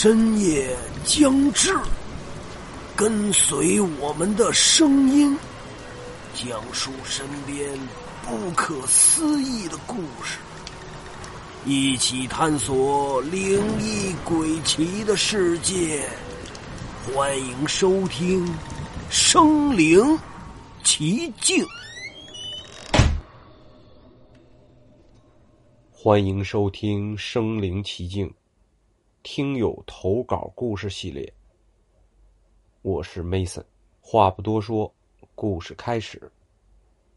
深夜将至，跟随我们的声音，讲述身边不可思议的故事，一起探索灵异鬼奇的世界。欢迎收听《生灵奇境》。欢迎收听《生灵奇境》听友投稿故事系列。我是 Mason，话不多说，故事开始。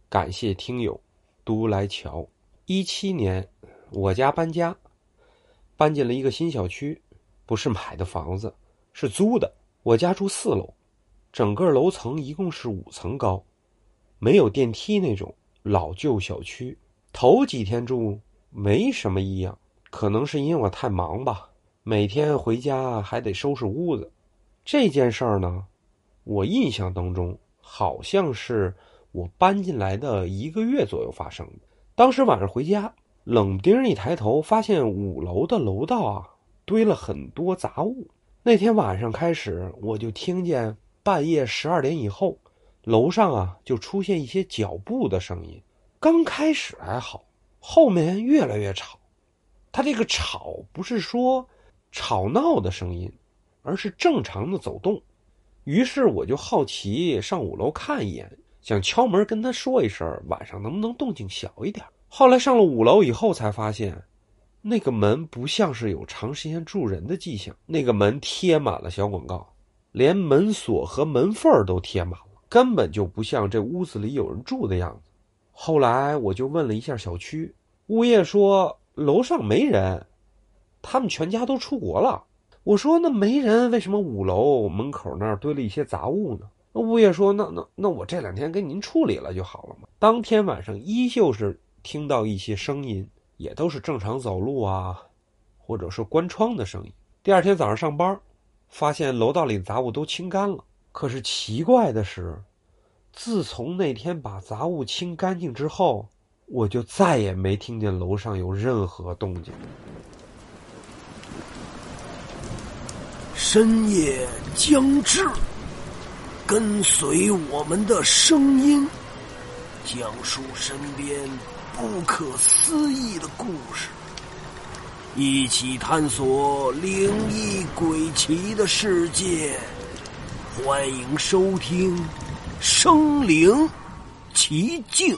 感谢听友都来瞧。一七年，我家搬家，搬进了一个新小区，不是买的房子，是租的。我家住四楼，整个楼层一共是五层高，没有电梯那种老旧小区。头几天住没什么异样，可能是因为我太忙吧，每天回家还得收拾屋子。这件事儿呢，我印象当中好像是我搬进来的一个月左右发生的。当时晚上回家，冷不丁一抬头，发现五楼的楼道啊堆了很多杂物。那天晚上开始，我就听见半夜十二点以后，楼上啊就出现一些脚步的声音。刚开始还好，后面越来越吵。他这个吵不是说吵闹的声音，而是正常的走动。于是我就好奇上五楼看一眼，想敲门跟他说一声，晚上能不能动静小一点。后来上了五楼以后，才发现。那个门不像是有长时间住人的迹象，那个门贴满了小广告，连门锁和门缝都贴满了，根本就不像这屋子里有人住的样子。后来我就问了一下小区物业，说楼上没人，他们全家都出国了。我说那没人，为什么五楼门口那儿堆了一些杂物呢？那物业说那那那我这两天给您处理了就好了嘛。当天晚上依旧是听到一些声音。也都是正常走路啊，或者是关窗的声音。第二天早上上班，发现楼道里的杂物都清干了。可是奇怪的是，自从那天把杂物清干净之后，我就再也没听见楼上有任何动静。深夜将至，跟随我们的声音，讲述身边。不可思议的故事，一起探索灵异鬼奇的世界。欢迎收听《生灵奇境》。